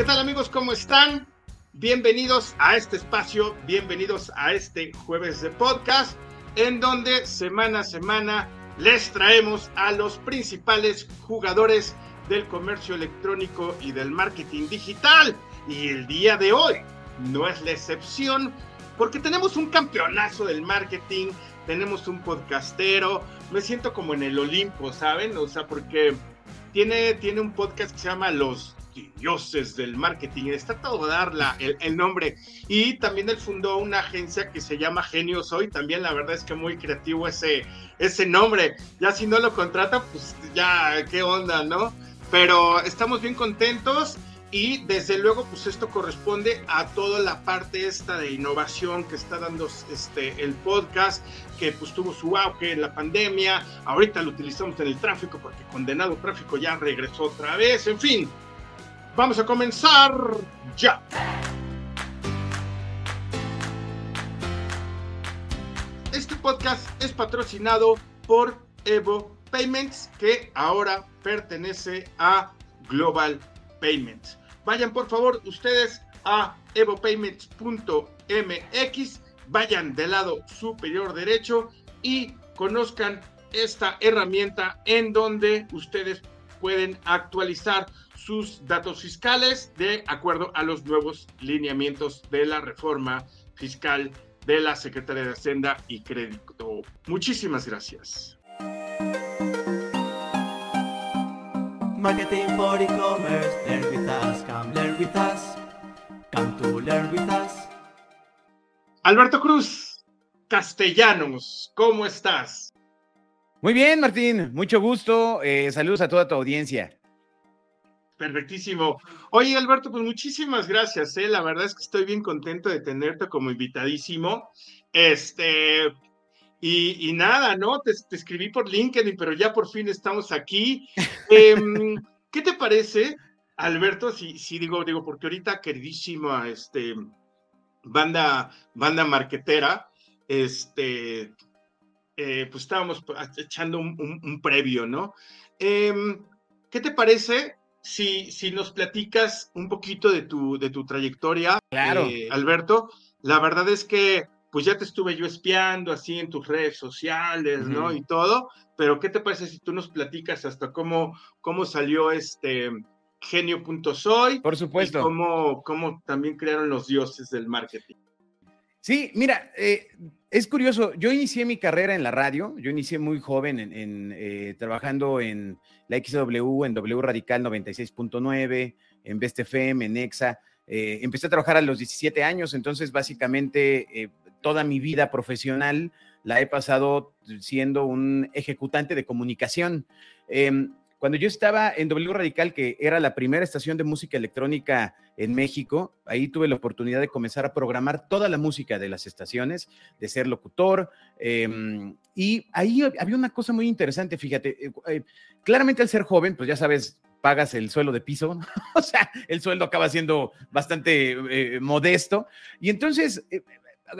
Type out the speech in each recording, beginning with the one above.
¿qué tal amigos? ¿Cómo están? Bienvenidos a este espacio, bienvenidos a este jueves de podcast, en donde semana a semana les traemos a los principales jugadores del comercio electrónico y del marketing digital. Y el día de hoy no es la excepción, porque tenemos un campeonazo del marketing, tenemos un podcastero, me siento como en el Olimpo, ¿saben? O sea, porque tiene, tiene un podcast que se llama Los dioses del marketing, está todo dar la, el, nombre. Y también él fundó una agencia que se llama Genios Hoy, también la verdad es que muy creativo ese, ese nombre. Ya si no lo contrata, pues ya, qué onda, ¿no? Pero estamos bien contentos y desde luego pues esto corresponde a toda la parte esta de innovación que está dando este el podcast que pues tuvo su auge en la pandemia ahorita lo utilizamos en el tráfico porque condenado tráfico ya regresó otra vez en fin Vamos a comenzar ya. Este podcast es patrocinado por Evo Payments, que ahora pertenece a Global Payments. Vayan por favor ustedes a evopayments.mx, vayan del lado superior derecho y conozcan esta herramienta en donde ustedes pueden actualizar sus datos fiscales de acuerdo a los nuevos lineamientos de la reforma fiscal de la Secretaría de Hacienda y Crédito. Muchísimas gracias. Marketing for e-commerce, learn with us, come learn with us, come to learn with us. Alberto Cruz, Castellanos, ¿cómo estás? Muy bien, Martín, mucho gusto. Eh, saludos a toda tu audiencia. Perfectísimo. Oye, Alberto, pues muchísimas gracias. ¿eh? La verdad es que estoy bien contento de tenerte como invitadísimo. Este, y, nada, ¿no? Te, escribí por LinkedIn, pero ya por fin estamos aquí. Em, ¿Qué te parece, Alberto? Si, si digo, digo, porque ahorita queridísima este, banda, banda marquetera, este, eh, pues estábamos echando un, previo, ¿no? Em, ¿Qué te parece si, si nos platicas un poquito de tu, de tu trayectoria, claro. Eh, Alberto? La verdad es que pues ya te estuve yo espiando así en tus redes sociales, ¿no? Y todo, pero ¿qué te parece si tú nos platicas hasta cómo, cómo salió este genio.soy? Por supuesto. Y cómo, cómo también crearon los dioses del marketing. Sí, mira, eh, es curioso, yo inicié mi carrera en la radio, yo inicié muy joven en, eh, trabajando en la XW, en W Radical 96.9, en Best FM, en EXA. Eh, empecé a trabajar a los 17 años, entonces básicamente toda mi vida profesional la he pasado siendo un ejecutante de comunicación. Cuando yo estaba en W Radical, que era la primera estación de música electrónica en México, ahí tuve la oportunidad de comenzar a programar toda la música de las estaciones, de ser locutor. Em, y ahí había una cosa muy interesante, fíjate, eh, eh, claramente al ser joven, pues ya sabes, pagas el suelo de piso, o sea, el sueldo acaba siendo bastante eh, modesto. Y entonces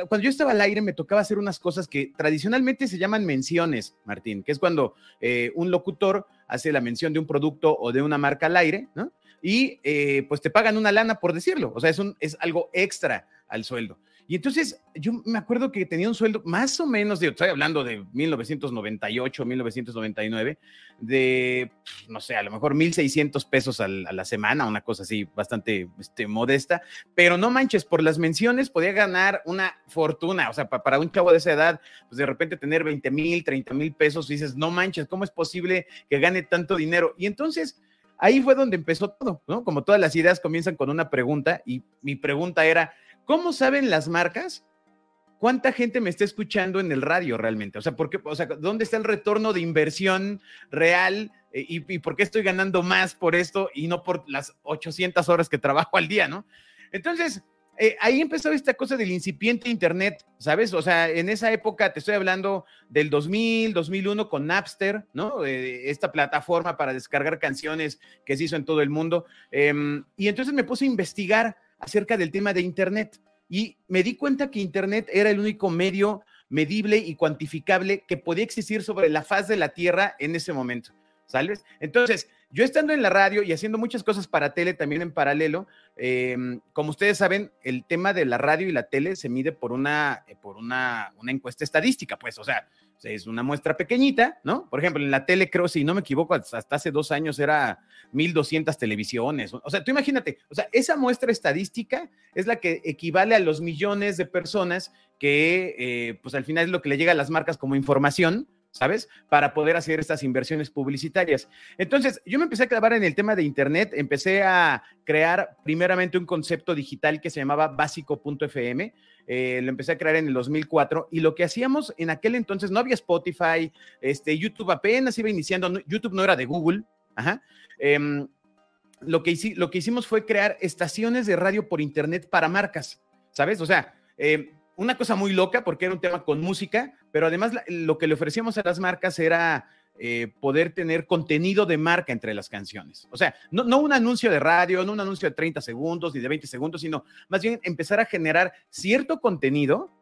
cuando yo estaba al aire me tocaba hacer unas cosas que tradicionalmente se llaman menciones, Martín, que es cuando eh, un locutor hace la mención de un producto o de una marca al aire, ¿no? Y eh, pues te pagan una lana por decirlo, o sea, es, un, es algo extra al sueldo. Y entonces yo me acuerdo que tenía un sueldo más o menos, de, estoy hablando de 1998, 1999, de, no sé, a lo mejor 1.600 pesos a la semana, una cosa así bastante este, modesta, pero no manches, por las menciones podía ganar una fortuna, o sea, para un chavo de esa edad, pues de repente tener 20 mil, 30 mil pesos, dices, no manches, ¿cómo es posible que gane tanto dinero? Y entonces ahí fue donde empezó todo, ¿no? Como todas las ideas comienzan con una pregunta y mi pregunta era, ¿Cómo saben las marcas cuánta gente me está escuchando en el radio realmente? O sea, ¿por o sea, ¿dónde está el retorno de inversión real eh, y, por qué estoy ganando más por esto y no por las 800 horas que trabajo al día, ¿no? Entonces, eh, ahí empezó esta cosa del incipiente Internet, ¿sabes? O sea, en esa época te estoy hablando del 2000, 2001 con Napster, ¿no? Eh, esta plataforma para descargar canciones que se hizo en todo el mundo. Em, y entonces me puse a investigar acerca del tema de Internet y me di cuenta que Internet era el único medio medible y cuantificable que podía existir sobre la faz de la Tierra en ese momento. ¿sales? Entonces, yo estando en la radio y haciendo muchas cosas para tele también en paralelo, em, como ustedes saben, el tema de la radio y la tele se mide por una, eh, por una, una encuesta estadística, pues, o sea, es una muestra pequeñita, ¿no? Por ejemplo, en la tele, creo, si no me equivoco, hasta hace dos años era 1200 televisiones. O sea, tú imagínate, o sea, esa muestra estadística es la que equivale a los millones de personas que, eh, pues al final es lo que le llega a las marcas como información, ¿sabes? Para poder hacer estas inversiones publicitarias. Entonces, yo me empecé a clavar en el tema de Internet, empecé a crear primeramente un concepto digital que se llamaba básico.fm, eh, lo empecé a crear en el 2004 y lo que hacíamos en aquel entonces, no había Spotify, este, YouTube apenas iba iniciando, YouTube no era de Google, ajá. Em, lo, que lo que hicimos fue crear estaciones de radio por Internet para marcas, ¿sabes? O sea, eh, una cosa muy loca porque era un tema con música, pero además lo que le ofrecíamos a las marcas era eh, poder tener contenido de marca entre las canciones. O sea, no, no, un anuncio de radio, no un anuncio de 30 segundos ni de 20 segundos, sino más bien empezar a generar cierto contenido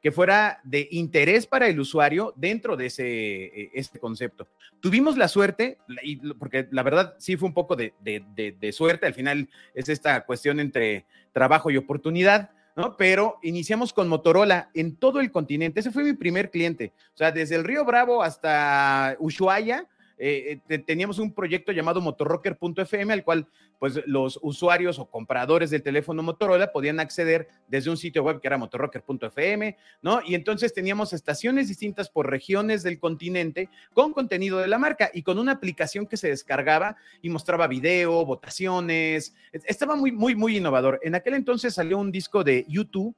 que fuera de interés para el usuario dentro de ese e, este concepto. Tuvimos la suerte, y, porque la verdad sí fue un poco de, de suerte, al final es esta cuestión entre trabajo y oportunidad ¿no? Pero iniciamos con Motorola en todo el continente. Ese fue mi primer cliente. O sea, desde el Río Bravo hasta Ushuaia, eh, eh, teníamos un proyecto llamado motorrocker.fm al cual pues los usuarios o compradores del teléfono Motorola podían acceder desde un sitio web que era motorrocker.fm, ¿no? Y entonces teníamos estaciones distintas por regiones del continente con contenido de la marca y con una aplicación que se descargaba y mostraba video, votaciones. Estaba muy, muy, muy innovador. En aquel entonces salió un disco de YouTube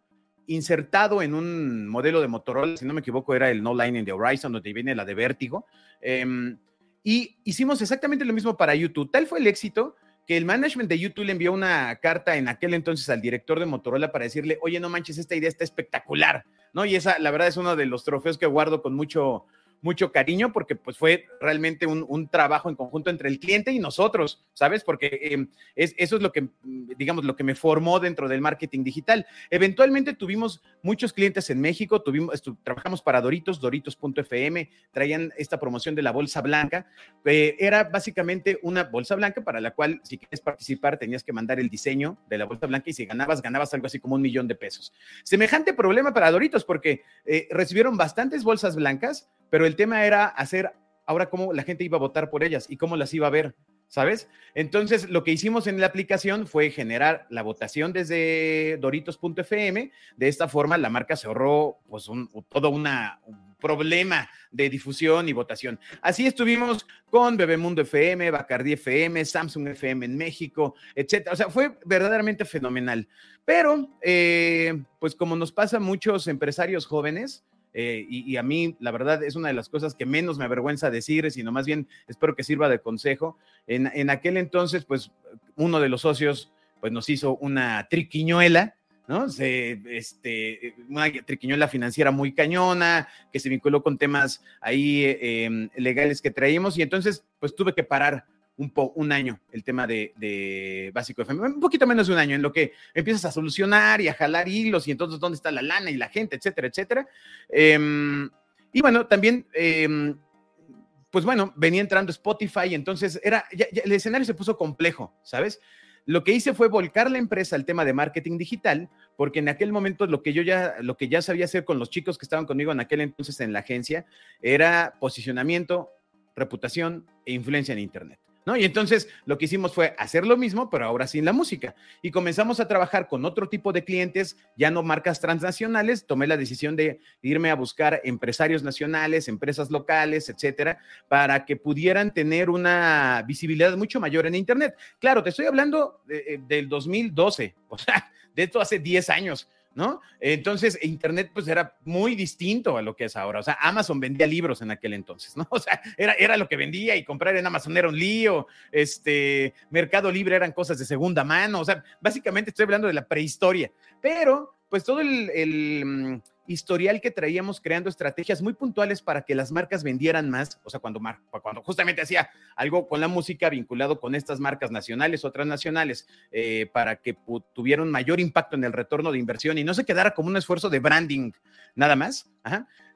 insertado en un modelo de Motorola, si no me equivoco, era el No Line in the Horizon, donde viene la de Vértigo. Em, y hicimos exactamente lo mismo para YouTube. Tal fue el éxito que el management de YouTube le envió una carta en aquel entonces al director de Motorola para decirle, oye, no manches, esta idea está espectacular, ¿no? Y esa, la verdad, es uno de los trofeos que guardo con mucho, mucho cariño porque pues fue realmente un, trabajo en conjunto entre el cliente y nosotros, ¿sabes? Porque em, es, eso es lo que, digamos, lo que me formó dentro del marketing digital. Eventualmente tuvimos muchos clientes en México, tuvimos, trabajamos para Doritos, Doritos.fm, traían esta promoción de la bolsa blanca. Eh, era básicamente una bolsa blanca para la cual si quieres participar tenías que mandar el diseño de la bolsa blanca y si ganabas, ganabas algo así como un millón de pesos. Semejante problema para Doritos porque eh, recibieron bastantes bolsas blancas, pero el tema era hacer ahora cómo la gente iba a votar por ellas y cómo las iba a ver, ¿sabes? Entonces, lo que hicimos en la aplicación fue generar la votación desde doritos.fm. De esta forma, la marca se ahorró pues todo un problema de difusión y votación. Así estuvimos con Bebemundo FM, Bacardi FM, Samsung FM en México, etcétera. O sea, fue verdaderamente fenomenal. Pero, eh, pues como nos pasa a muchos empresarios jóvenes, eh, y, a mí, la verdad, es una de las cosas que menos me avergüenza decir, sino más bien espero que sirva de consejo. En, aquel entonces, pues, uno de los socios, pues, nos hizo una triquiñuela, ¿no? Se, este, una triquiñuela financiera muy cañona, que se vinculó con temas ahí eh, em, legales que traíamos, y entonces, pues, tuve que parar un, un año el tema de, Básico FM, un poquito menos de un año, en lo que empiezas a solucionar y a jalar hilos y entonces dónde está la lana y la gente, etcétera, etcétera. Em, y bueno, también, em, pues bueno, venía entrando Spotify, entonces era, el escenario se puso complejo, ¿sabes? Lo que hice fue volcar la empresa al tema de marketing digital, porque en aquel momento lo que yo ya, lo que ya sabía hacer con los chicos que estaban conmigo en aquel entonces en la agencia era posicionamiento, reputación e influencia en Internet. Y entonces lo que hicimos fue hacer lo mismo, pero ahora sin la música. Y comenzamos a trabajar con otro tipo de clientes, ya no marcas transnacionales. Tomé la decisión de irme a buscar empresarios nacionales, empresas locales, etcétera, para que pudieran tener una visibilidad mucho mayor en Internet. Claro, te estoy hablando eh, del 2012, o sea, de esto hace 10 años. ¿No? Entonces, Internet pues era muy distinto a lo que es ahora. O sea, Amazon vendía libros en aquel entonces, ¿no? O sea, era, era lo que vendía y comprar en Amazon era un lío. Este, Mercado Libre eran cosas de segunda mano. O sea, básicamente estoy hablando de la prehistoria. Pero, pues todo el mm, historial que traíamos creando estrategias muy puntuales para que las marcas vendieran más, o sea, cuando, cuando justamente hacía algo con la música vinculado con estas marcas nacionales o transnacionales, eh, para que tuvieran mayor impacto en el retorno de inversión y no se quedara como un esfuerzo de branding nada más.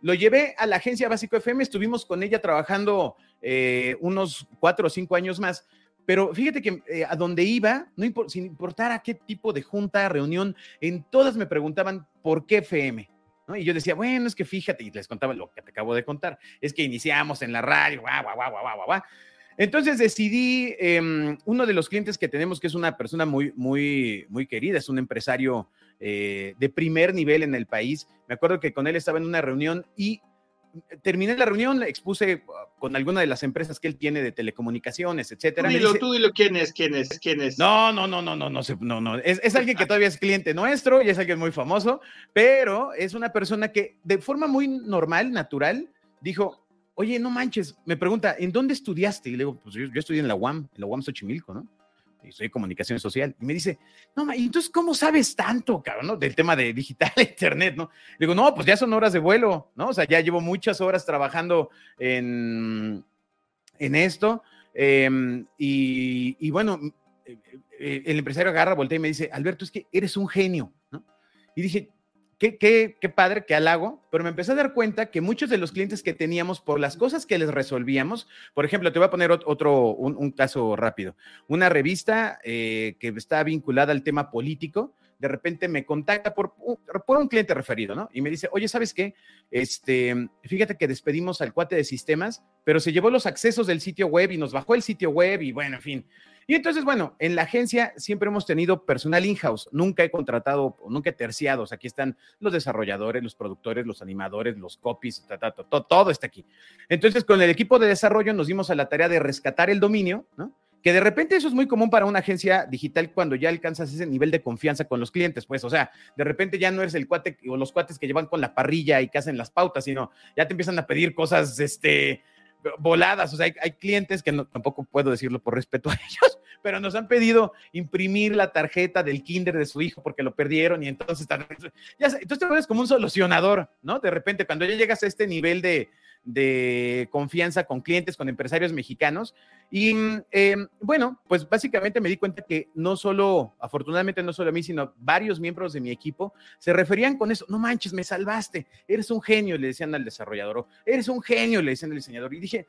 Lo llevé a la agencia Básico FM, estuvimos con ella trabajando eh, unos cuatro o cinco años más. Pero fíjate que eh, a donde iba, no sin importar a qué tipo de junta, reunión, en todas me preguntaban por qué FM. Y yo decía, bueno, es que fíjate, y les contaba lo que te acabo de contar, es que iniciamos en la radio, guau, guau, guau, guau, guau, guau. Entonces decidí, em, uno de los clientes que tenemos, que es una persona muy, muy, muy querida, es un empresario eh, de primer nivel en el país. Me acuerdo que con él estaba en una reunión y terminé la reunión, expuse uh, con alguna de las empresas que él tiene de telecomunicaciones, etcétera. Tú dilo, tú dilo quién es, quién es, quién es. No, no, no, no, no, no, no, no. Es, es alguien que todavía es cliente nuestro y es alguien muy famoso, pero es una persona que de forma muy normal, natural, dijo, oye, no manches, me pregunta, ¿en dónde estudiaste? Y le digo, pues yo, yo estudié en la UAM, en la UAM Xochimilco, ¿no? Y soy comunicación social. Y me dice, no, ¿y entonces cómo sabes tanto, cabrón, ¿no? del tema de digital, internet, ¿no? Le digo, no, pues ya son horas de vuelo, ¿no? O sea, ya llevo muchas horas trabajando en, en esto. Em, y, y, bueno, eh, eh, el empresario agarra, voltea y me dice, Alberto, es que eres un genio, ¿no? Y dije, qué, padre, qué halago, pero me empecé a dar cuenta que muchos de los clientes que teníamos por las cosas que les resolvíamos, por ejemplo, te voy a poner otro, un, caso rápido, una revista eh, que está vinculada al tema político, de repente me contacta por, por, un cliente referido, ¿no? Y me dice, oye, ¿sabes qué? Este, fíjate que despedimos al cuate de sistemas, pero se llevó los accesos del sitio web y nos bajó el sitio web y bueno, en fin. Y entonces, bueno, en la agencia siempre hemos tenido personal in-house, nunca he contratado, nunca he terciado, aquí están los desarrolladores, los productores, los animadores, los copies, todo, todo está aquí. Entonces, con el equipo de desarrollo nos dimos a la tarea de rescatar el dominio, ¿no? que de repente eso es muy común para una agencia digital cuando ya alcanzas ese nivel de confianza con los clientes, pues, o sea, de repente ya no eres el cuate o los cuates que llevan con la parrilla y que hacen las pautas, sino ya te empiezan a pedir cosas, este, voladas, o sea, hay, clientes que no, tampoco puedo decirlo por respeto a ellos, pero nos han pedido imprimir la tarjeta del kinder de su hijo porque lo perdieron y entonces, ya, entonces te vuelves como un solucionador, ¿no? De repente, cuando ya llegas a este nivel de, de confianza con clientes, con empresarios mexicanos. Y em, bueno, pues básicamente me di cuenta que no solo, afortunadamente no solo a mí, sino varios miembros de mi equipo se referían con eso, no manches, me salvaste, eres un genio, le decían al desarrollador, eres un genio, le decían al diseñador. Y dije,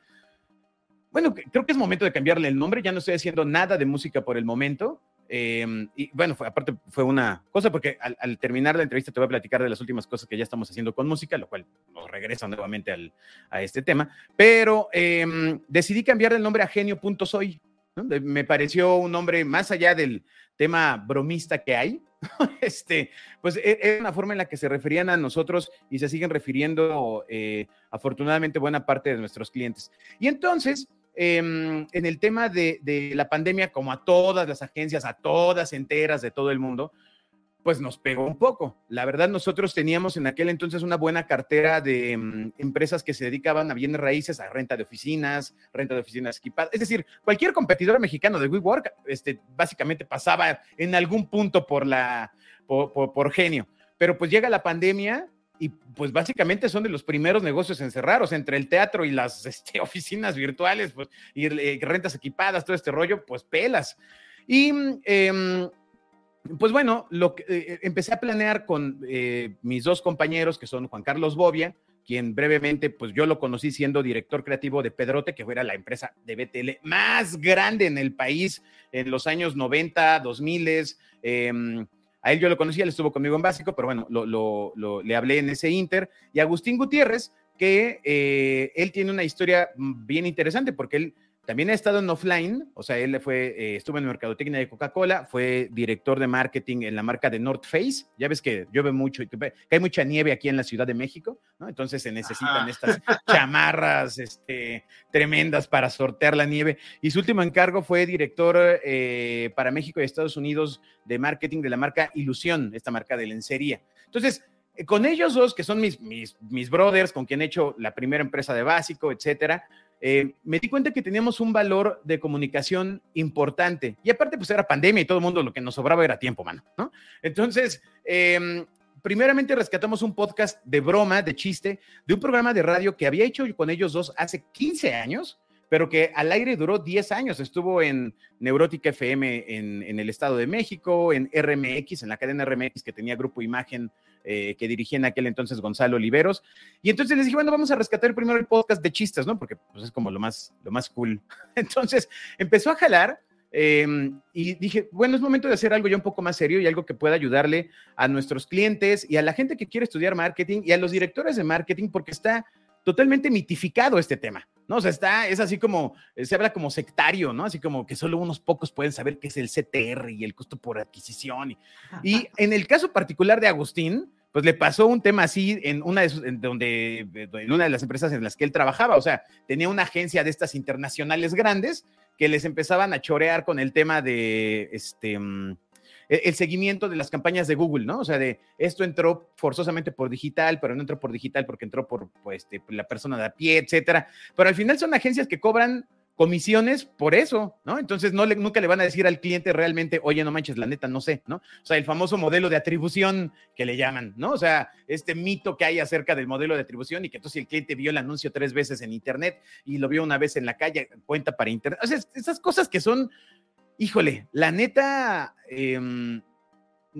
bueno, creo que es momento de cambiarle el nombre, ya no estoy haciendo nada de música por el momento, Em, y bueno, fue, aparte fue una cosa porque al, terminar la entrevista te voy a platicar de las últimas cosas que ya estamos haciendo con música, lo cual nos regresa nuevamente al, a este tema, pero em, decidí cambiar el nombre a genio.soy. ¿no? Me pareció un nombre más allá del tema bromista que hay, este, pues e, era una forma en la que se referían a nosotros y se siguen refiriendo eh, afortunadamente buena parte de nuestros clientes. Y entonces, Em, en el tema de, la pandemia, como a todas las agencias, a todas enteras de todo el mundo, pues nos pegó un poco. La verdad, nosotros teníamos en aquel entonces una buena cartera de em, empresas que se dedicaban a bienes raíces, a renta de oficinas, renta de oficinas equipadas. Es decir, cualquier competidor mexicano de WeWork, este, básicamente pasaba en algún punto por la, por genio. Pero pues llega la pandemia y pues básicamente son de los primeros negocios en cerrar, o sea, entre el teatro y las este, oficinas virtuales, pues, y eh, rentas equipadas, todo este rollo, pues pelas. Y em, pues bueno, lo que, eh, empecé a planear con eh, mis dos compañeros, que son Juan Carlos Bobia, quien brevemente, pues yo lo conocí siendo director creativo de Pedrote, que fuera la empresa de BTL más grande en el país en los años 90, 2000. Eh, a él yo lo conocía, él estuvo conmigo en básico, pero bueno, lo, le hablé en ese Inter. Y Agustín Gutiérrez, que eh, él tiene una historia mm, bien interesante porque él también ha estado en offline, o sea, él fue, eh, estuvo en mercadotecnia de Coca-Cola, fue director de marketing en la marca de North Face. Ya ves que llueve mucho y que, hay mucha nieve aquí en la Ciudad de México, ¿no? Entonces se necesitan estas chamarras este, tremendas para sortear la nieve. Y su último encargo fue director eh, para México y Estados Unidos de marketing de la marca Ilusión, esta marca de lencería. Entonces, eh, con ellos dos, que son mis, mis, mis brothers, con quien he hecho la primera empresa de básico, etcétera, eh, me di cuenta que teníamos un valor de comunicación importante. Y aparte, pues era pandemia y todo el mundo lo que nos sobraba era tiempo, mano, ¿no? Entonces, em, primeramente rescatamos un podcast de broma, de chiste, de un programa de radio que había hecho con ellos dos hace 15 años, pero que al aire duró 10 años. Estuvo en Neurótica FM en, el Estado de México, en RMX, en la cadena RMX que tenía Grupo Imagen eh, que dirigía en aquel entonces Gonzalo Oliveros. Y entonces les dije, bueno, vamos a rescatar primero el podcast de chistes, ¿no? Porque pues, es como lo más, lo más cool. Entonces empezó a jalar. Em, y dije, bueno, es momento de hacer algo ya un poco más serio y algo que pueda ayudarle a nuestros clientes y a la gente que quiere estudiar marketing y a los directores de marketing, porque está totalmente mitificado este tema, ¿no? O sea, está, es así como, se habla como sectario, ¿no? Así como que solo unos pocos pueden saber qué es el CTR y el costo por adquisición. Y, y en el caso particular de Agustín, pues le pasó un tema así en una de, en donde, en una de las empresas en las que él trabajaba, o sea, tenía una agencia de estas internacionales grandes que les empezaban a chorear con el tema de, este, mm, el seguimiento de las campañas de Google, ¿no? O sea, de esto entró forzosamente por digital, pero no entró por digital porque entró por pues, este, la persona de a pie, etcétera. Pero al final son agencias que cobran comisiones por eso, ¿no? Entonces no nunca le van a decir al cliente realmente, oye, no manches, la neta, no sé, ¿no? O sea, el famoso modelo de atribución que le llaman, ¿no? O sea, este mito que hay acerca del modelo de atribución y que entonces el cliente vio el anuncio tres veces en internet y lo vio una vez en la calle, cuenta para internet. O sea, esas cosas que son híjole, la neta, em,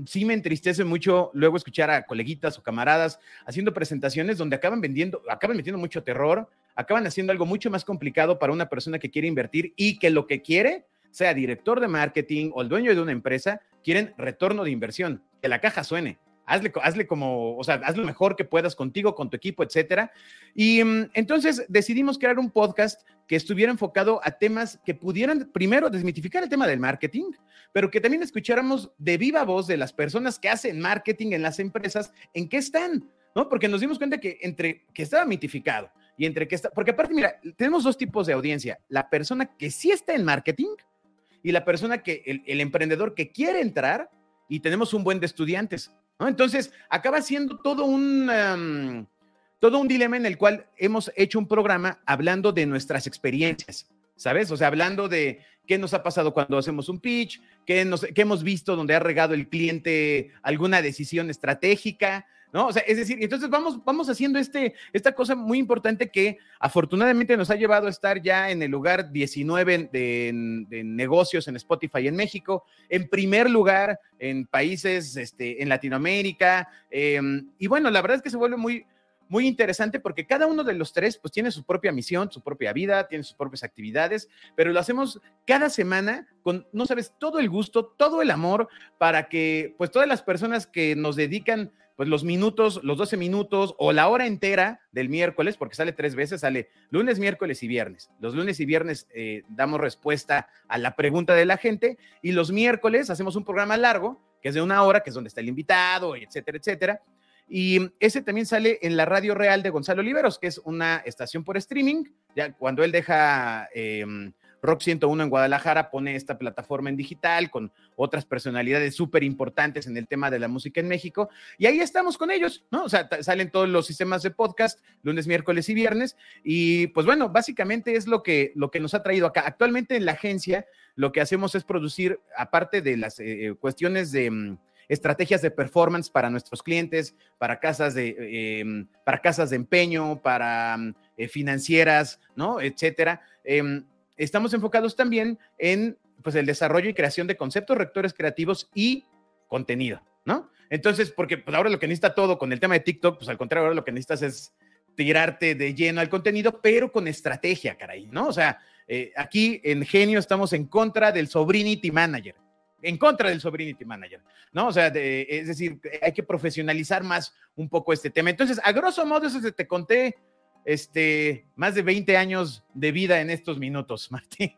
sí me entristece mucho luego escuchar a coleguitas o camaradas haciendo presentaciones donde acaban vendiendo, acaban metiendo mucho terror, acaban haciendo algo mucho más complicado para una persona que quiere invertir y que lo que quiere, sea director de marketing o el dueño de una empresa, quieren retorno de inversión, que la caja suene hazle, hazle como, o sea, haz lo mejor que puedas contigo, con tu equipo, etcétera. Y mm, entonces decidimos crear un podcast que estuviera enfocado a temas que pudieran, primero, desmitificar el tema del marketing, pero que también escucháramos de viva voz de las personas que hacen marketing en las empresas, en qué están, ¿no? Porque nos dimos cuenta que entre que estaba mitificado y entre que está, porque aparte, mira, tenemos dos tipos de audiencia, la persona que sí está en marketing y la persona que, el, el emprendedor que quiere entrar y tenemos un buen de estudiantes. Entonces, acaba siendo todo un, todo un dilema en el cual hemos hecho un programa hablando de nuestras experiencias, ¿sabes? O sea, hablando de qué nos ha pasado cuando hacemos un pitch, qué, nos, qué hemos visto donde ha regado el cliente alguna decisión estratégica, ¿no? O sea, es decir, entonces vamos, vamos haciendo este, esta cosa muy importante que afortunadamente nos ha llevado a estar ya en el lugar 19 de, negocios en Spotify en México, en primer lugar en países este, en Latinoamérica. Em, y bueno, la verdad es que se vuelve muy, muy interesante porque cada uno de los tres pues tiene su propia misión, su propia vida, tiene sus propias actividades, pero lo hacemos cada semana con, no sabes, todo el gusto, todo el amor para que pues todas las personas que nos dedican pues los minutos, los 12 minutos o la hora entera del miércoles, porque sale tres veces, sale lunes, miércoles y viernes. Los lunes y viernes eh, damos respuesta a la pregunta de la gente y los miércoles hacemos un programa largo, que es de una hora, que es donde está el invitado, etcétera, etcétera. Y ese también sale en la radio real de Gonzalo Oliveros, que es una estación por streaming. Ya cuando él deja em, Rock 101 en Guadalajara pone esta plataforma en digital con otras personalidades súper importantes en el tema de la música en México. Y ahí estamos con ellos, ¿no? O sea, salen todos los sistemas de podcast, lunes, miércoles y viernes. Y pues bueno, básicamente es lo que, lo que nos ha traído acá. Actualmente en la agencia lo que hacemos es producir, aparte de las eh, eh, cuestiones de mm, estrategias de performance para nuestros clientes, para casas de, em, para casas de empeño, para mm, eh, financieras, ¿no? Etcétera. Em, estamos enfocados también en pues, el desarrollo y creación de conceptos rectores creativos y contenido, ¿no? Entonces, porque pues, ahora lo que necesita todo con el tema de TikTok, pues al contrario, ahora lo que necesitas es tirarte de lleno al contenido, pero con estrategia, caray, ¿no? O sea, eh, aquí en Genio estamos en contra del Sobrinity Manager, en contra del Sobrinity Manager, ¿no? O sea, es decir, hay que profesionalizar más un poco este tema. Entonces, a grosso modo, eso te conté este, más de 20 años de vida en estos minutos, Martín.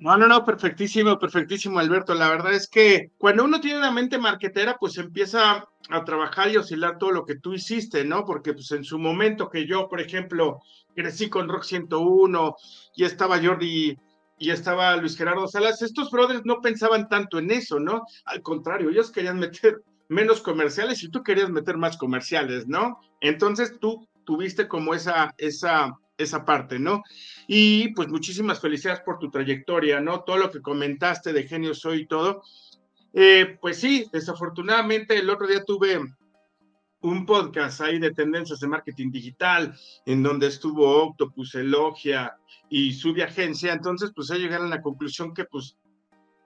No, no, no, perfectísimo, perfectísimo, Alberto. La verdad es que cuando uno tiene una mente marquetera, pues empieza a trabajar y oscilar todo lo que tú hiciste, ¿no? Porque pues en su momento que yo, por ejemplo, crecí con Rock 101 y estaba Jordi y estaba Luis Gerardo Salas, estos brothers no pensaban tanto en eso, ¿no? Al contrario, ellos querían meter menos comerciales y tú querías meter más comerciales, ¿no? Entonces tú tuviste como esa, esa, esa parte, ¿no? Y pues muchísimas felicidades por tu trayectoria, ¿no? Todo lo que comentaste de Genio Soy y todo. Eh, pues sí, desafortunadamente el otro día tuve un podcast ahí de tendencias de marketing digital, en donde estuvo Octopus, Elogia y su agencia. Entonces, pues ellos llegaron a la conclusión que, pues,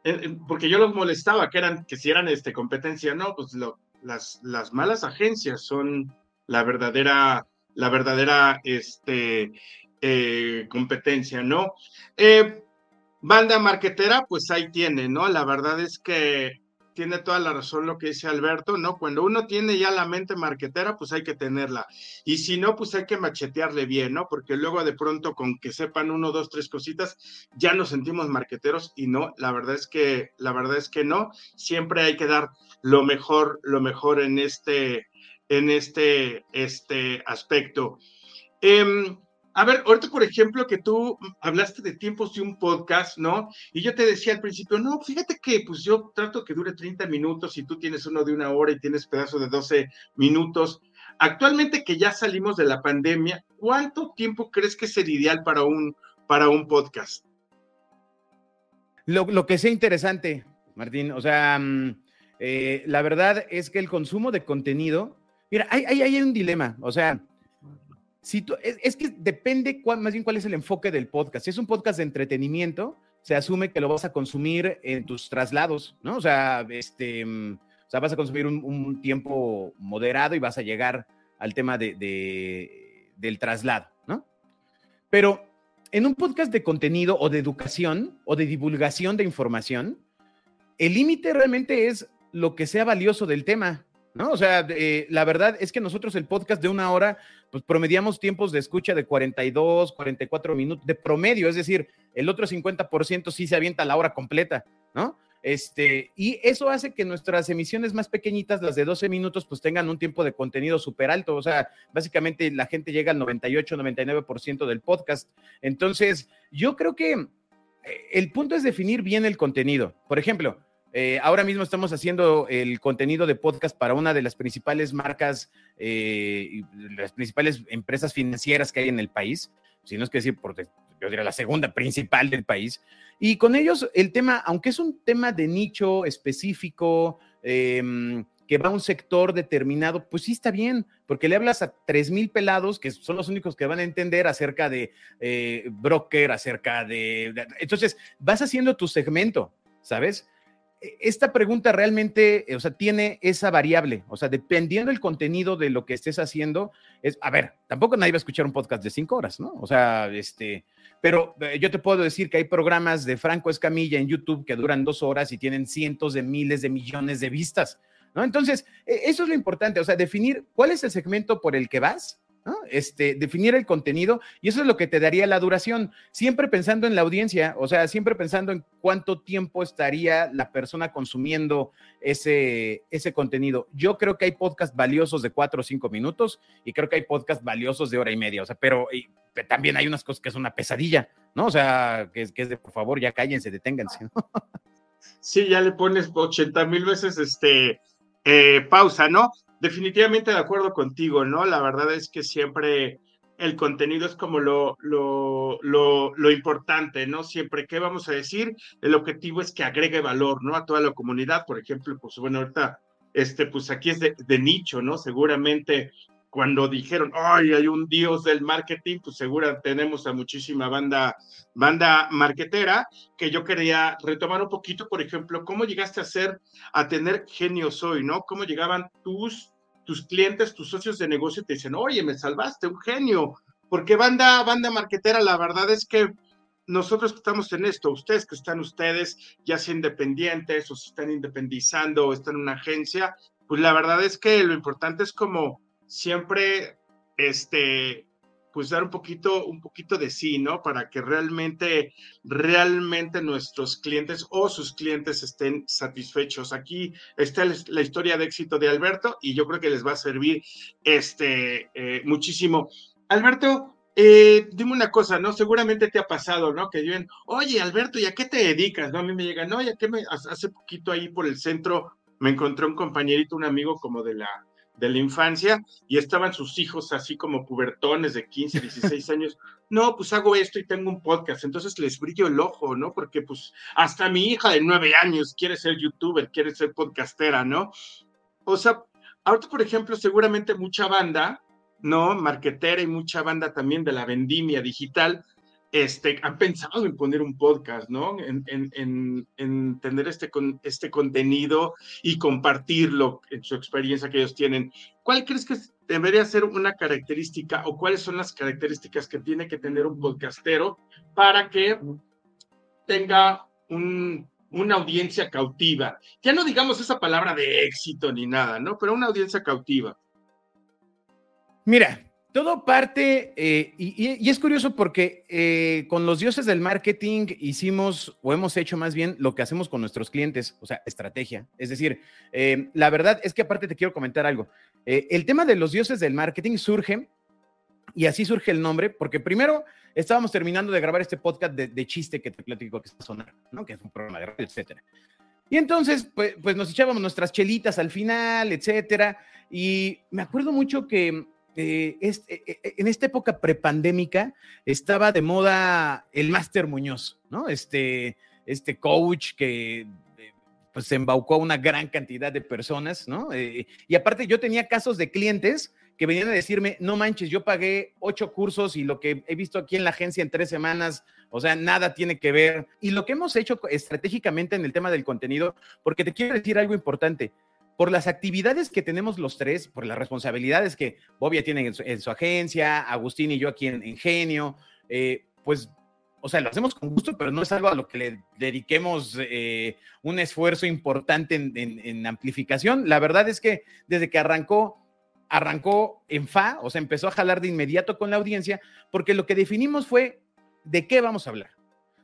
eh, eh, porque yo los molestaba, que eran, que si eran este, competencia, no, pues las, las malas agencias son la verdadera, la verdadera este, eh, competencia, ¿no? Eh, banda marquetera, pues ahí tiene, ¿no? La verdad es que tiene toda la razón lo que dice Alberto, ¿no? Cuando uno tiene ya la mente marquetera, pues hay que tenerla. Y si no, pues hay que machetearle bien, ¿no? Porque luego de pronto con que sepan uno, dos, tres cositas, ya nos sentimos marqueteros y no, la verdad es que, la verdad es que no. Siempre hay que dar lo mejor, lo mejor en este, en este, este aspecto. Eh, a ver, ahorita, por ejemplo, que tú hablaste de tiempos de un podcast, ¿no? Y yo te decía al principio, no, fíjate que pues yo trato que dure 30 minutos y tú tienes uno de una hora y tienes pedazo de 12 minutos. Actualmente que ya salimos de la pandemia, ¿cuánto tiempo crees que sería ideal para un, para un podcast? Lo, lo que sea interesante, Martín. O sea, mm, eh, la verdad es que el consumo de contenido, mira, hay, hay, un dilema. O sea, si es, que depende más bien cuál es el enfoque del podcast. Si es un podcast de entretenimiento, se asume que lo vas a consumir en tus traslados, ¿no? O sea, este, o sea vas a consumir un, tiempo moderado y vas a llegar al tema de, del traslado, ¿no? Pero en un podcast de contenido o de educación o de divulgación de información, el límite realmente es lo que sea valioso del tema. ¿No? O sea, la verdad es que nosotros el podcast de una hora, pues promediamos tiempos de escucha de 42, 44 minutos de promedio, es decir, el otro 50% sí se avienta la hora completa, ¿no? Este, y eso hace que nuestras emisiones más pequeñitas, las de 12 minutos, pues tengan un tiempo de contenido súper alto. O sea, básicamente la gente llega al 98, 99% del podcast. Entonces, yo creo que eh, el punto es definir bien el contenido. Por ejemplo, eh, ahora mismo estamos haciendo el contenido de podcast para una de las principales marcas, eh, las principales empresas financieras que hay en el país, si no es que decir, yo diría la segunda principal del país. Y con ellos el tema, aunque es un tema de nicho específico, em, que va a un sector determinado, pues sí está bien, porque le hablas a tres mil pelados que son los únicos que van a entender acerca de eh, broker, acerca de... Entonces, vas haciendo tu segmento, ¿sabes? Esta pregunta realmente, o sea, tiene esa variable, o sea, dependiendo del contenido de lo que estés haciendo, es, a ver, tampoco nadie va a escuchar un podcast de cinco horas, ¿no? O sea, este, pero eh, yo te puedo decir que hay programas de Franco Escamilla en YouTube que duran dos horas y tienen cientos de miles de millones de vistas, ¿no? Entonces, e, eso es lo importante, o sea, definir cuál es el segmento por el que vas este, definir el contenido y eso es lo que te daría la duración, siempre pensando en la audiencia, o sea, siempre pensando en cuánto tiempo estaría la persona consumiendo ese, ese contenido. Yo creo que hay podcasts valiosos de cuatro o cinco minutos y creo que hay podcasts valiosos de hora y media, o sea, pero también hay unas cosas que es una pesadilla, ¿no? O sea, que, que es de, por favor, ya cállense, deténganse. Sí, ya le pones 80 mil veces este, eh, pausa, ¿no? Definitivamente de acuerdo contigo, ¿no? La verdad es que siempre el contenido es como lo, lo, lo, importante, ¿no? Siempre, ¿qué vamos a decir? El objetivo es que agregue valor, ¿no? A toda la comunidad, por ejemplo, pues bueno, ahorita, este, pues aquí es de, de nicho, ¿no? Seguramente cuando dijeron, ay, hay un dios del marketing, pues seguro tenemos a muchísima banda, banda marketera, que yo quería retomar un poquito, por ejemplo, cómo llegaste a ser, a tener genios hoy, ¿no? ¿Cómo llegaban tus tus clientes, tus socios de negocio te dicen, oye, me salvaste, un genio, porque banda, banda marquetera, la verdad es que nosotros que estamos en esto, ustedes que están ustedes, ya sea independientes o se están independizando o están en una agencia, pues la verdad es que lo importante es como siempre, este, pues dar un poquito, un poquito de sí, ¿no? Para que realmente, realmente nuestros clientes o sus clientes estén satisfechos. Aquí está la historia de éxito de Alberto y yo creo que les va a servir este, eh, muchísimo. Alberto, eh, dime una cosa, ¿no? Seguramente te ha pasado, ¿no? Que digan, oye, Alberto, ¿y a qué te dedicas? ¿No? A mí me llegan, no, ya que me, hace poquito ahí por el centro me encontré un compañerito, un amigo como de la, de la infancia y estaban sus hijos así como pubertones de 15, 16 años. No, pues hago esto y tengo un podcast, entonces les brillo el ojo, ¿no? Porque pues hasta mi hija de 9 años quiere ser youtuber, quiere ser podcastera, ¿no? O sea, ahorita, por ejemplo, seguramente mucha banda, ¿no? Marquetera y mucha banda también de la vendimia digital, este, han pensado en poner un podcast, ¿no? En, en, en, tener este, este contenido y compartirlo en su experiencia que ellos tienen. ¿Cuál crees que debería ser una característica o cuáles son las características que tiene que tener un podcastero para que tenga un, una audiencia cautiva? Ya no digamos esa palabra de éxito ni nada, ¿no? Pero una audiencia cautiva. Mira, todo parte, eh, y, es curioso porque eh, con los dioses del marketing hicimos, o hemos hecho más bien lo que hacemos con nuestros clientes, o sea, estrategia. Es decir, eh, la verdad es que aparte te quiero comentar algo. el tema de los dioses del marketing surge, y así surge el nombre, porque primero estábamos terminando de grabar este podcast de, chiste que te platico que está sonando, ¿no? que es un programa de radio, etcétera. Y entonces, pues, pues nos echábamos nuestras chelitas al final, etcétera. Y me acuerdo mucho que eh, este, en esta época prepandémica estaba de moda el Máster Muñoz, ¿no? Este, este coach que pues embaucó a una gran cantidad de personas, ¿no? y aparte yo tenía casos de clientes que venían a decirme, no manches, yo pagué ocho cursos y lo que he visto aquí en la agencia en tres semanas, o sea, nada tiene que ver. Y lo que hemos hecho estratégicamente en el tema del contenido, porque te quiero decir algo importante, por las actividades que tenemos los tres, por las responsabilidades que Bobia tiene en su, agencia, Agustín y yo aquí en, Genio, eh, pues, o sea, lo hacemos con gusto, pero no es algo a lo que le dediquemos eh, un esfuerzo importante en, amplificación. La verdad es que desde que arrancó, arrancó en FA, o sea, empezó a jalar de inmediato con la audiencia, porque lo que definimos fue de qué vamos a hablar,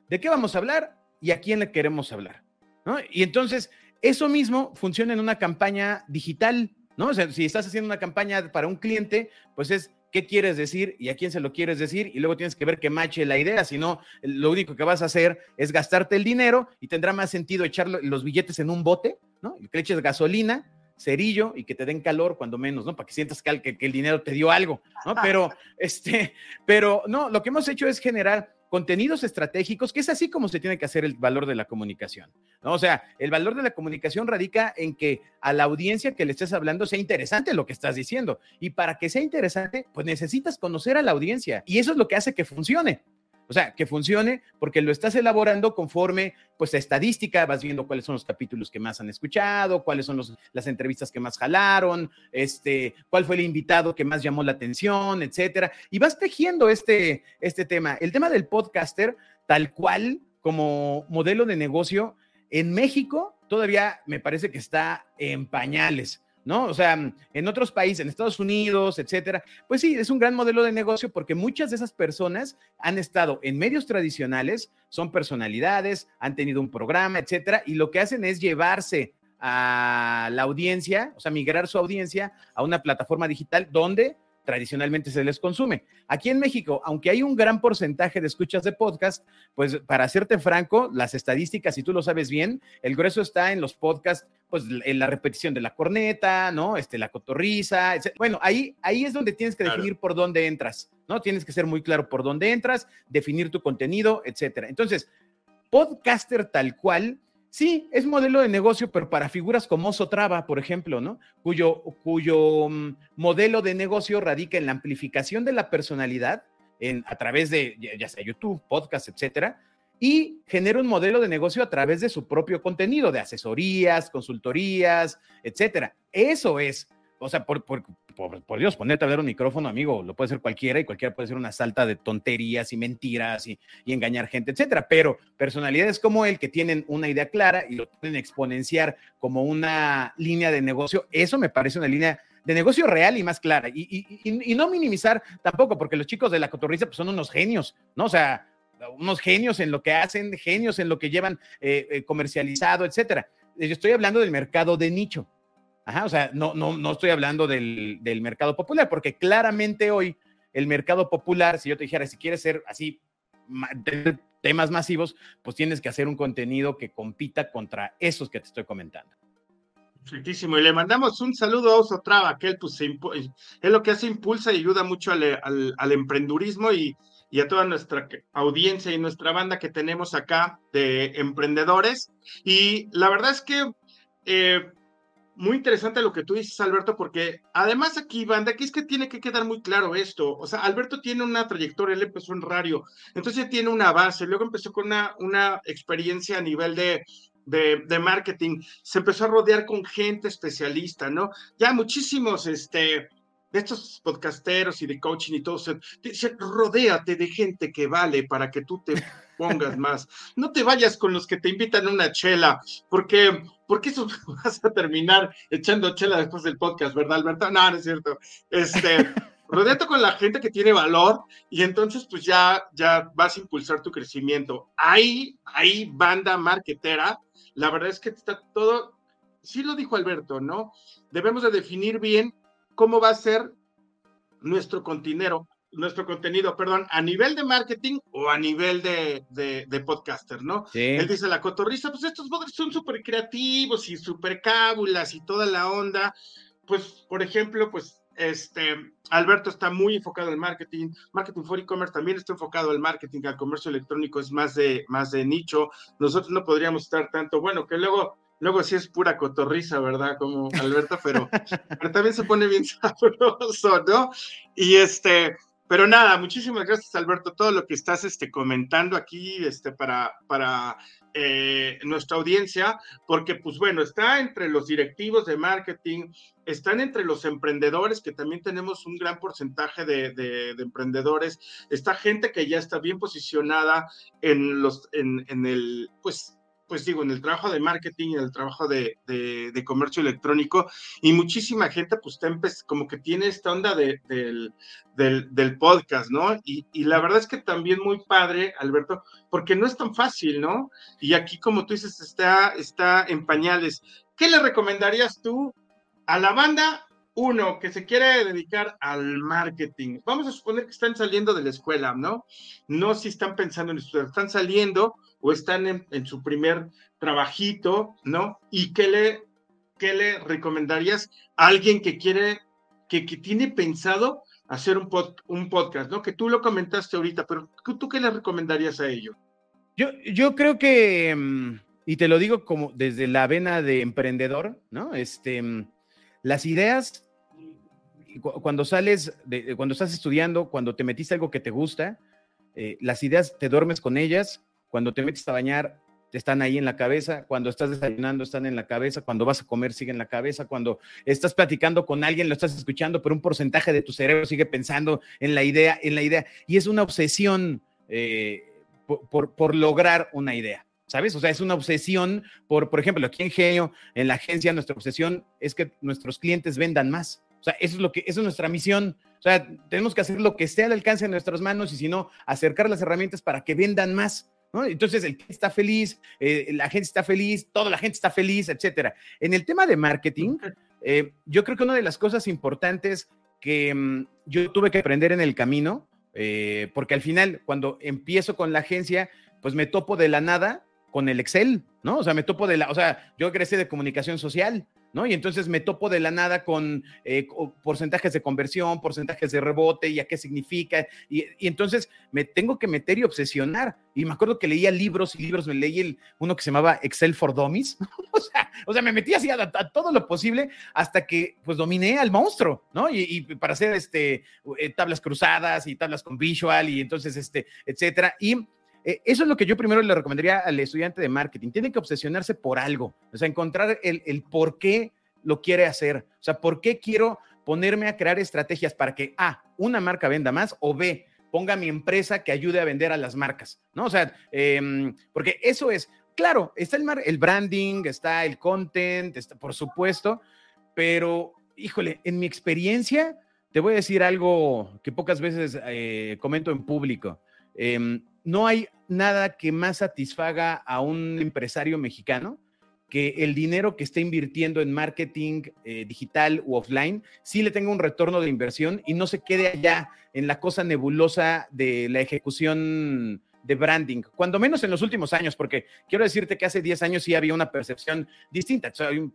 de qué vamos a hablar y a quién le queremos hablar. ¿no? Y entonces eso mismo funciona en una campaña digital, ¿no? O sea, si estás haciendo una campaña para un cliente, pues es qué quieres decir y a quién se lo quieres decir y luego tienes que ver que mache la idea, si no, lo único que vas a hacer es gastarte el dinero y tendrá más sentido echar los billetes en un bote, ¿no? Y que eches gasolina, cerillo y que te den calor cuando menos, ¿no? Para que sientas que, que el dinero te dio algo, ¿no? Pero, este, pero no, lo que hemos hecho es generar contenidos estratégicos, que es así como se tiene que hacer el valor de la comunicación. ¿no? O sea, el valor de la comunicación radica en que a la audiencia que le estés hablando sea interesante lo que estás diciendo. Y para que sea interesante, pues necesitas conocer a la audiencia. Y eso es lo que hace que funcione. O sea, que funcione porque lo estás elaborando conforme, pues, a estadística, vas viendo cuáles son los capítulos que más han escuchado, cuáles son las entrevistas que más jalaron, este, cuál fue el invitado que más llamó la atención, etcétera. Y vas tejiendo este, este tema. El tema del podcaster, tal cual como modelo de negocio, en México todavía me parece que está en pañales. ¿No? O sea, en otros países, en Estados Unidos, etcétera, pues sí, es un gran modelo de negocio porque muchas de esas personas han estado en medios tradicionales, son personalidades, han tenido un programa, etcétera, y lo que hacen es llevarse a la audiencia, o sea, migrar su audiencia a una plataforma digital donde tradicionalmente se les consume. Aquí en México, aunque hay un gran porcentaje de escuchas de podcast, pues para hacerte franco, las estadísticas, si tú lo sabes bien, el grueso está en los podcasts, pues en la repetición de la corneta, ¿no? Este, la cotorriza, bueno, ahí, ahí es donde tienes que definir por dónde entras, ¿no? Tienes que ser muy claro por dónde entras, definir tu contenido, etcétera. Entonces, podcaster tal cual Sí, es modelo de negocio, pero para figuras como Sotrava, por ejemplo, ¿no? Cuyo, mm, modelo de negocio radica en la amplificación de la personalidad a través de, ya sea YouTube, podcast, etcétera, y genera un modelo de negocio a través de su propio contenido, de asesorías, consultorías, etcétera. Eso es o sea, por, por, por, Dios, ponerte a hablar un micrófono, amigo, lo puede ser cualquiera y cualquiera puede ser una salta de tonterías y mentiras y, y, engañar gente, etcétera. Pero personalidades como él que tienen una idea clara y lo pueden exponenciar como una línea de negocio, eso me parece una línea de negocio real y más clara. Y, y, y no minimizar tampoco, porque los chicos de la cotorriza pues, son unos genios, ¿no? O sea, unos genios en lo que hacen, genios en lo que llevan eh, eh, comercializado, etcétera. Yo estoy hablando del mercado de nicho Ajá, o sea, no, no, no estoy hablando del, mercado popular, porque claramente hoy el mercado popular, si yo te dijera, si quieres ser así, temas masivos, pues tienes que hacer un contenido que compita contra esos que te estoy comentando. Perfectísimo. Y le mandamos un saludo a Oso Traba, que él pues, es lo que hace, impulsa y ayuda mucho al, al, emprendurismo y, y, a toda nuestra audiencia y nuestra banda que tenemos acá de emprendedores. Y la verdad es que eh, muy interesante lo que tú dices, Alberto, porque además aquí, banda, aquí es que tiene que quedar muy claro esto. O sea, Alberto tiene una trayectoria, él empezó en radio, entonces tiene una base, luego empezó con una, una experiencia a nivel de, de, de, marketing, se empezó a rodear con gente especialista, ¿no? Ya muchísimos, este, de estos podcasteros y de coaching y todo, se, rodéate de gente que vale para que tú te pongas más. No te vayas con los que te invitan a una chela, porque, porque eso vas a terminar echando chela después del podcast, ¿verdad, Alberto? No, no es cierto. Este, rodéate con la gente que tiene valor y entonces pues ya, ya vas a impulsar tu crecimiento. Ahí, ahí, banda marketera, la verdad es que está todo, sí lo dijo Alberto, ¿no? Debemos de definir bien cómo va a ser nuestro contenido, nuestro contenido, perdón, a nivel de marketing o a nivel de, de, podcaster, ¿no? Él dice la cotorriza, pues estos podcasts son súper creativos y súper cábulas y toda la onda. Pues, por ejemplo, pues este, Alberto está muy enfocado en marketing, marketing for e-commerce también está enfocado al marketing, al comercio electrónico es más de, más de nicho. Nosotros no podríamos estar tanto, bueno, que luego Luego sí es pura cotorriza, ¿verdad? Como Alberto, pero, pero también se pone bien sabroso, ¿no? Y este, pero nada, muchísimas gracias, Alberto, todo lo que estás este, comentando aquí este, para, para eh, nuestra audiencia, porque pues bueno, está entre los directivos de marketing, están entre los emprendedores, que también tenemos un gran porcentaje de, de, de emprendedores, está gente que ya está bien posicionada en los, en, en el, pues pues digo, en el trabajo de marketing, en el trabajo de, de, comercio electrónico, y muchísima gente pues como que tiene esta onda de, del, del, del, podcast, ¿no? Y, y, la verdad es que también muy padre, Alberto, porque no es tan fácil, ¿no? Y aquí, como tú dices, está, está en pañales. ¿Qué le recomendarías tú a la banda? Uno, que se quiere dedicar al marketing. Vamos a suponer que están saliendo de la escuela, ¿no? No si están pensando en estudiar, están saliendo o están en, su primer trabajito, ¿no? ¿Y qué le, qué le recomendarías a alguien que quiere, que, que tiene pensado hacer un, un podcast, ¿no? Que tú lo comentaste ahorita, pero ¿tú qué le recomendarías a ellos? Yo, yo creo que, mm, y te lo digo como desde la vena de emprendedor, ¿no? Este, mm, las ideas, cuando sales, de, cuando estás estudiando, cuando te metiste algo que te gusta, eh, las ideas te duermes con ellas cuando te metes a bañar, están ahí en la cabeza, cuando estás desayunando están en la cabeza, cuando vas a comer sigue en la cabeza, cuando estás platicando con alguien lo estás escuchando, pero un porcentaje de tu cerebro sigue pensando en la idea, en la idea, y es una obsesión eh, por, por, lograr una idea. ¿Sabes? O sea, es una obsesión por, por ejemplo, aquí en Genio, en la agencia, nuestra obsesión es que nuestros clientes vendan más. O sea, eso es lo que, eso es nuestra misión. O sea, tenemos que hacer lo que esté al alcance de nuestras manos y si no, acercar las herramientas para que vendan más. Entonces, el cliente está feliz, eh, la gente está feliz, toda la gente está feliz, etcétera. En el tema de marketing, eh, yo creo que una de las cosas importantes que mm, yo tuve que aprender en el camino, eh, porque al final, cuando empiezo con la agencia, pues me topo de la nada con el Excel, ¿no? O sea, me topo de la, o sea, yo crecí de comunicación social, ¿no? Y entonces me topo de la nada con eh, porcentajes de conversión, porcentajes de rebote y a qué significa. Y, entonces me tengo que meter y obsesionar. Y me acuerdo que leía libros y libros, me leí el, uno que se llamaba Excel for Dummies. o, sea, o sea, me metí así a, todo lo posible hasta que pues dominé al monstruo, ¿no? Y, para hacer este, eh, tablas cruzadas y tablas con visual y entonces, este, etcétera. Y eh, eso es lo que yo primero le recomendaría al estudiante de marketing. Tiene que obsesionarse por algo, o sea, encontrar el, el por qué lo quiere hacer. O sea, ¿por qué quiero ponerme a crear estrategias para que A, una marca venda más o B, ponga mi empresa que ayude a vender a las marcas? ¿No? O sea, em, porque eso es, claro, está el, el branding, está el content, está, por supuesto, pero híjole, en mi experiencia, te voy a decir algo que pocas veces eh, comento en público. Em, no hay nada que más satisfaga a un empresario mexicano que el dinero que esté invirtiendo en marketing eh, digital u offline sí le tenga un retorno de inversión y no se quede allá en la cosa nebulosa de la ejecución de branding, cuando menos en los últimos años, porque quiero decirte que hace 10 años sí había una percepción distinta, o hay un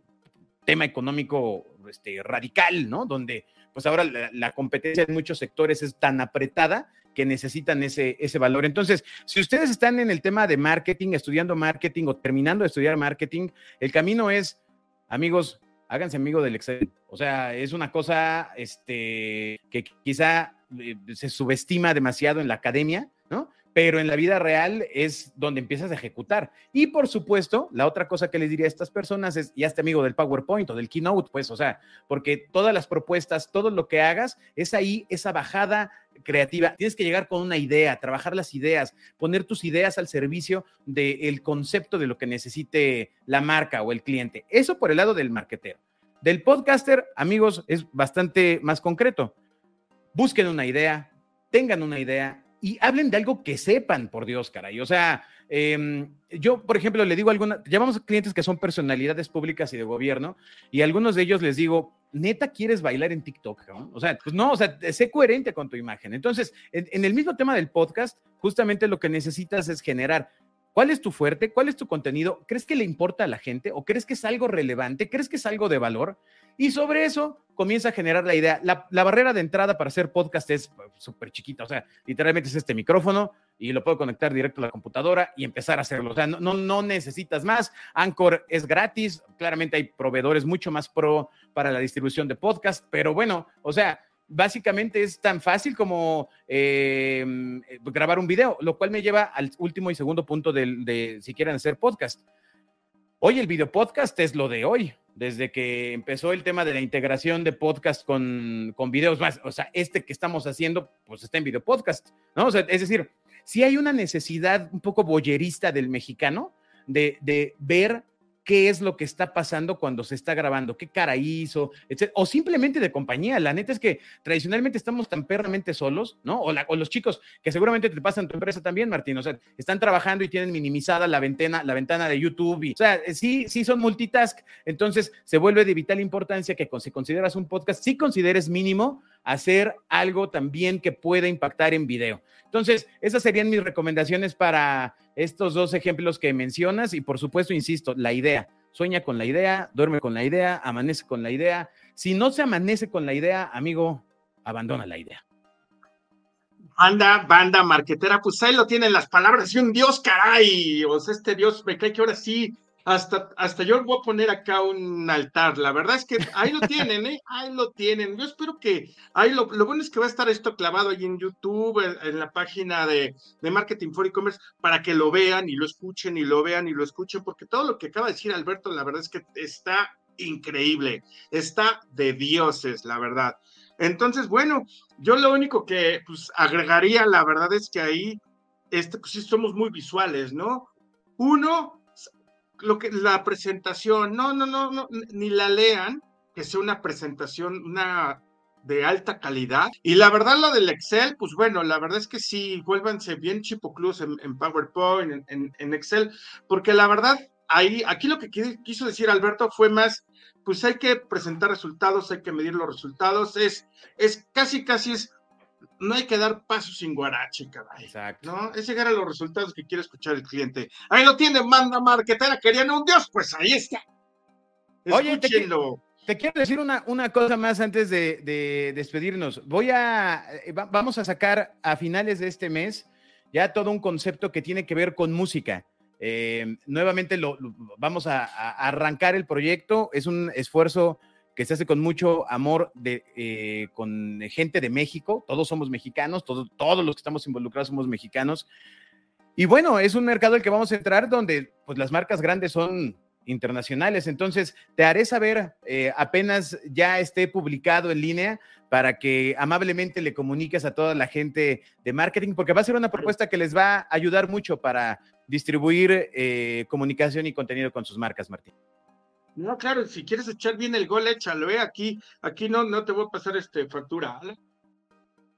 tema económico este, radical, ¿no? Donde pues ahora la competencia en muchos sectores es tan apretada que necesitan ese, ese valor. Entonces, si ustedes están en el tema de marketing, estudiando marketing o terminando de estudiar marketing, el camino es, amigos, háganse amigo del Excel. O sea, es una cosa este, que quizá eh, se subestima demasiado en la academia, ¿no? Pero en la vida real es donde empiezas a ejecutar. Y por supuesto, la otra cosa que les diría a estas personas es, ya este amigo del PowerPoint o del Keynote, pues, o sea, porque todas las propuestas, todo lo que hagas, es ahí esa bajada creativa. Tienes que llegar con una idea, trabajar las ideas, poner tus ideas al servicio del concepto de lo que necesite la marca o el cliente. Eso por el lado del marketero. Del podcaster, amigos, es bastante más concreto. Busquen una idea, tengan una idea y hablen de algo que sepan, por Dios, caray. O sea, em, yo, por ejemplo, le digo a alguna, llamamos clientes que son personalidades públicas y de gobierno, y a algunos de ellos les digo, neta, ¿quieres bailar en TikTok? O sea, pues no, o sea, sé coherente con tu imagen. Entonces, en, el mismo tema del podcast, justamente lo que necesitas es generar ¿Cuál es tu fuerte? ¿Cuál es tu contenido? ¿Crees que le importa a la gente o crees que es algo relevante? ¿Crees que es algo de valor? Y sobre eso comienza a generar la idea. La, barrera de entrada para hacer podcast es pues, súper chiquita. O sea, literalmente es este micrófono y lo puedo conectar directo a la computadora y empezar a hacerlo. O sea, no, necesitas más. Anchor es gratis. Claramente hay proveedores mucho más pro para la distribución de podcast, pero bueno, o sea, básicamente es tan fácil como em, grabar un video, lo cual me lleva al último y segundo punto de, si quieren hacer podcast. Hoy el video podcast es lo de hoy, desde que empezó el tema de la integración de podcast con, con videos más, o sea, este que estamos haciendo, pues está en video podcast, ¿no? Es decir, si hay una necesidad un poco boyerista del mexicano de, de ver qué es lo que está pasando cuando se está grabando, qué cara hizo, etc. O simplemente de compañía. La neta es que tradicionalmente estamos tan perramente solos, ¿no? O, los chicos que seguramente te pasan tu empresa también, Martín. O sea, están trabajando y tienen minimizada la ventana, la ventana de YouTube. O sea, sí, sí son multitask. Entonces se vuelve de vital importancia que si consideras un podcast, sí consideres mínimo hacer algo también que pueda impactar en video. Entonces, esas serían mis recomendaciones para estos dos ejemplos que mencionas y por supuesto, insisto, la idea. Sueña con la idea, duerme con la idea, amanece con la idea. Si no se amanece con la idea, amigo, abandona la idea. Anda, banda marquetera, pues ahí lo tienen las palabras de un Dios, caray. O sea, este Dios me cae que ahora sí hasta, hasta yo voy a poner acá un altar. La verdad es que ahí lo tienen, ¿eh? Ahí lo tienen. Yo espero que ahí lo, lo bueno es que va a estar esto clavado ahí en YouTube, en, la página de, de, Marketing for E-Commerce, para que lo vean y lo escuchen y lo vean y lo escuchen, porque todo lo que acaba de decir Alberto, la verdad es que está increíble. Está de dioses, la verdad. Entonces, bueno, yo lo único que pues agregaría, la verdad es que ahí, este, pues sí somos muy visuales, ¿no? Uno, lo que la presentación, no, no, no, no, ni la lean, que sea una presentación, una de alta calidad. Y la verdad, lo del Excel, pues bueno, la verdad es que sí, vuélvanse bien chipoclus en, PowerPoint, en, en, Excel, porque la verdad, ahí, aquí lo que quiso decir Alberto fue más, pues hay que presentar resultados, hay que medir los resultados, es, es casi, casi es no hay que dar pasos sin guarache, caray. Exacto. ¿No? Es llegar a los resultados que quiere escuchar el cliente. Ahí lo tiene, manda marquetera, querían un dios, pues ahí está. Oye, te, te, quiero decir una, una cosa más antes de, despedirnos. Voy a, eh, vamos a sacar a finales de este mes ya todo un concepto que tiene que ver con música. Eh, nuevamente lo, vamos a arrancar el proyecto. Es un esfuerzo que se hace con mucho amor de, eh, con gente de México. Todos somos mexicanos, todos, todos los que estamos involucrados somos mexicanos. Y bueno, es un mercado al que vamos a entrar donde pues las marcas grandes son internacionales. Entonces, te haré saber eh, apenas ya esté publicado en línea para que amablemente le comuniques a toda la gente de marketing, porque va a ser una propuesta que les va a ayudar mucho para distribuir eh, comunicación y contenido con sus marcas, Martín. No, claro, si quieres echar bien el gol, échalo, ¿eh? Aquí, aquí no, no te voy a pasar este factura,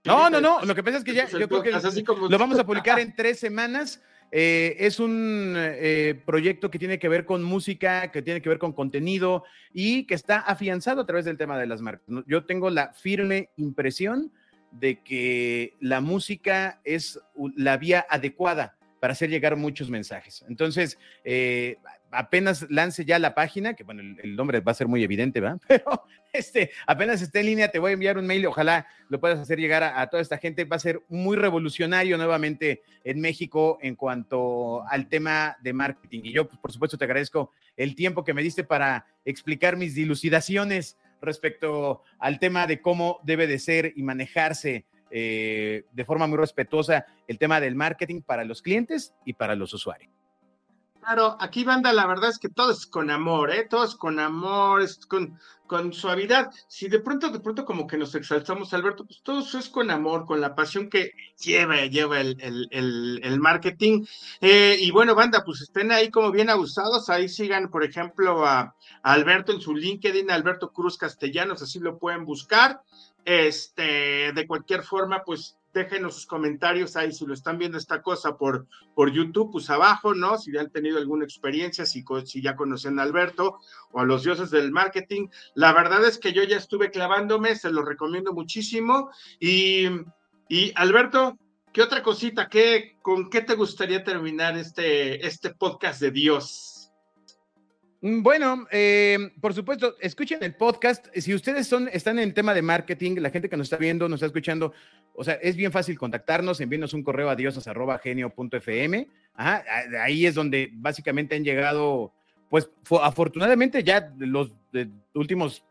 No, no, no. Lo que pasa es que ya, yo creo que lo vamos a publicar en tres semanas. Eh, es un eh, proyecto que tiene que ver con música, que tiene que ver con contenido y que está afianzado a través del tema de las marcas. Yo tengo la firme impresión de que la música es la vía adecuada para hacer llegar muchos mensajes. Entonces, eh, apenas lance ya la página, que bueno, el, nombre va a ser muy evidente, ¿verdad? Pero este, apenas esté en línea, te voy a enviar un mail, ojalá lo puedas hacer llegar a, a, toda esta gente, va a ser muy revolucionario nuevamente en México en cuanto al tema de marketing. Y yo, pues, por supuesto, te agradezco el tiempo que me diste para explicar mis dilucidaciones respecto al tema de cómo debe de ser y manejarse eh, de forma muy respetuosa el tema del marketing para los clientes y para los usuarios. Claro, aquí banda, la verdad es que todo es con amor, ¿eh? Todo es con amor, es con, con suavidad. Si de pronto, de pronto como que nos exaltamos, Alberto, pues todo eso es con amor, con la pasión que lleva, lleva el, el, el, marketing. Eh, y bueno, banda, pues estén ahí como bien abusados, ahí sigan, por ejemplo, a, a Alberto en su LinkedIn, Alberto Cruz Castellanos, así lo pueden buscar. Este, de cualquier forma, pues déjenos sus comentarios ahí si lo están viendo esta cosa por, por YouTube, pues abajo, ¿no? Si han tenido alguna experiencia, si, si ya conocen a Alberto o a los dioses del marketing. La verdad es que yo ya estuve clavándome, se lo recomiendo muchísimo. Y, y Alberto, ¿qué otra cosita? ¿Qué, ¿Con qué te gustaría terminar este, este podcast de Dios? Bueno, eh, por supuesto, escuchen el podcast. Si ustedes son, están en el tema de marketing, la gente que nos está viendo, nos está escuchando, o sea, es bien fácil contactarnos, envíenos un correo a diosas.genio.fm. Ahí es donde básicamente han llegado, pues afortunadamente ya los de, últimos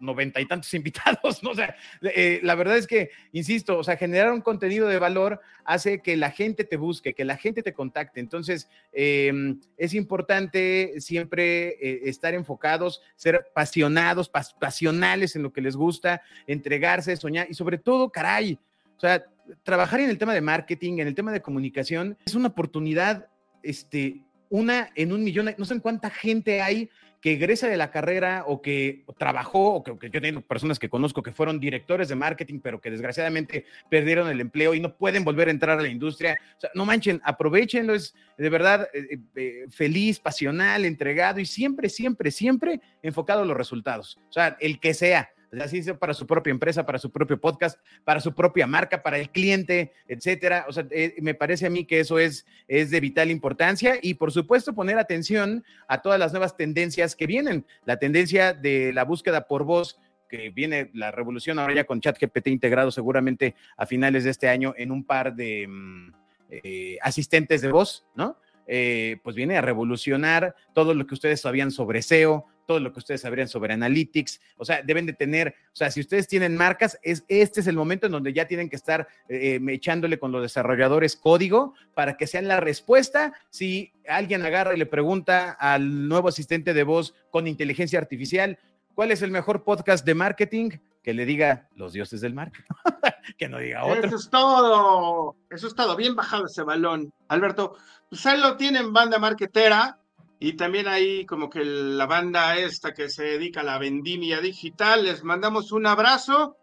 noventa y tantos invitados, ¿no? O sea, eh, la verdad es que, insisto, o sea, generar un contenido de valor hace que la gente te busque, que la gente te contacte. Entonces, eh, es importante siempre eh, estar enfocados, ser apasionados, pas pasionales en lo que les gusta, entregarse, soñar y sobre todo, caray, o sea, trabajar en el tema de marketing, en el tema de comunicación, es una oportunidad, este, una en un millón, no sé en cuánta gente hay que egresa de la carrera o que trabajó, o que, yo tengo personas que conozco que fueron directores de marketing, pero que desgraciadamente perdieron el empleo y no pueden volver a entrar a la industria. O sea, no manchen, aprovechenlo, es de verdad eh, eh, feliz, pasional, entregado y siempre, siempre, siempre enfocado a los resultados. O sea, el que sea así sea para su propia empresa, para su propio podcast, para su propia marca, para el cliente, etcétera. O sea, eh, me parece a mí que eso es, es de vital importancia y por supuesto poner atención a todas las nuevas tendencias que vienen. La tendencia de la búsqueda por voz que viene la revolución ahora ya con ChatGPT integrado seguramente a finales de este año en un par de mm, eh, asistentes de voz, ¿no? Eh, pues viene a revolucionar todo lo que ustedes sabían sobre SEO, todo lo que ustedes sabrían sobre Analytics, o sea, deben de tener, o sea, si ustedes tienen marcas, es, este es el momento en donde ya tienen que estar eh, echándole con los desarrolladores código para que sean la respuesta si alguien agarra y le pregunta al nuevo asistente de voz con inteligencia artificial, ¿cuál es el mejor podcast de marketing? Que le diga los dioses del marketing, que no diga otro. Eso es todo, eso es todo, bien bajado ese balón. Alberto, pues ahí lo tienen, banda marketera, y también ahí como que la banda esta que se dedica a la vendimia digital, les mandamos un abrazo.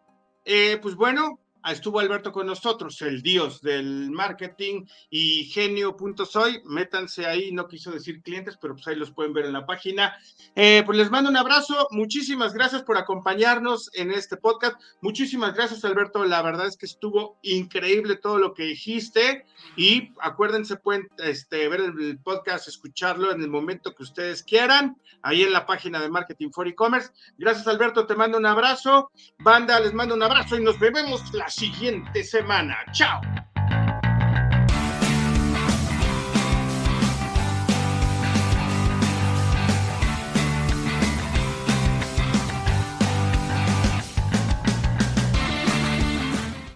Eh, pues bueno, estuvo Alberto con nosotros, el dios del marketing y genio.soy. Métanse ahí, no quiso decir clientes, pero pues ahí los pueden ver en la página. Eh, pues les mando un abrazo. Muchísimas gracias por acompañarnos en este podcast. Muchísimas gracias, Alberto. La verdad es que estuvo increíble todo lo que dijiste. Y acuérdense, pueden este, ver el podcast, escucharlo en el momento que ustedes quieran, ahí en la página de Marketing for E-Commerce. Gracias, Alberto. Te mando un abrazo. Banda, les mando un abrazo y nos vemos la siguiente semana. Chao.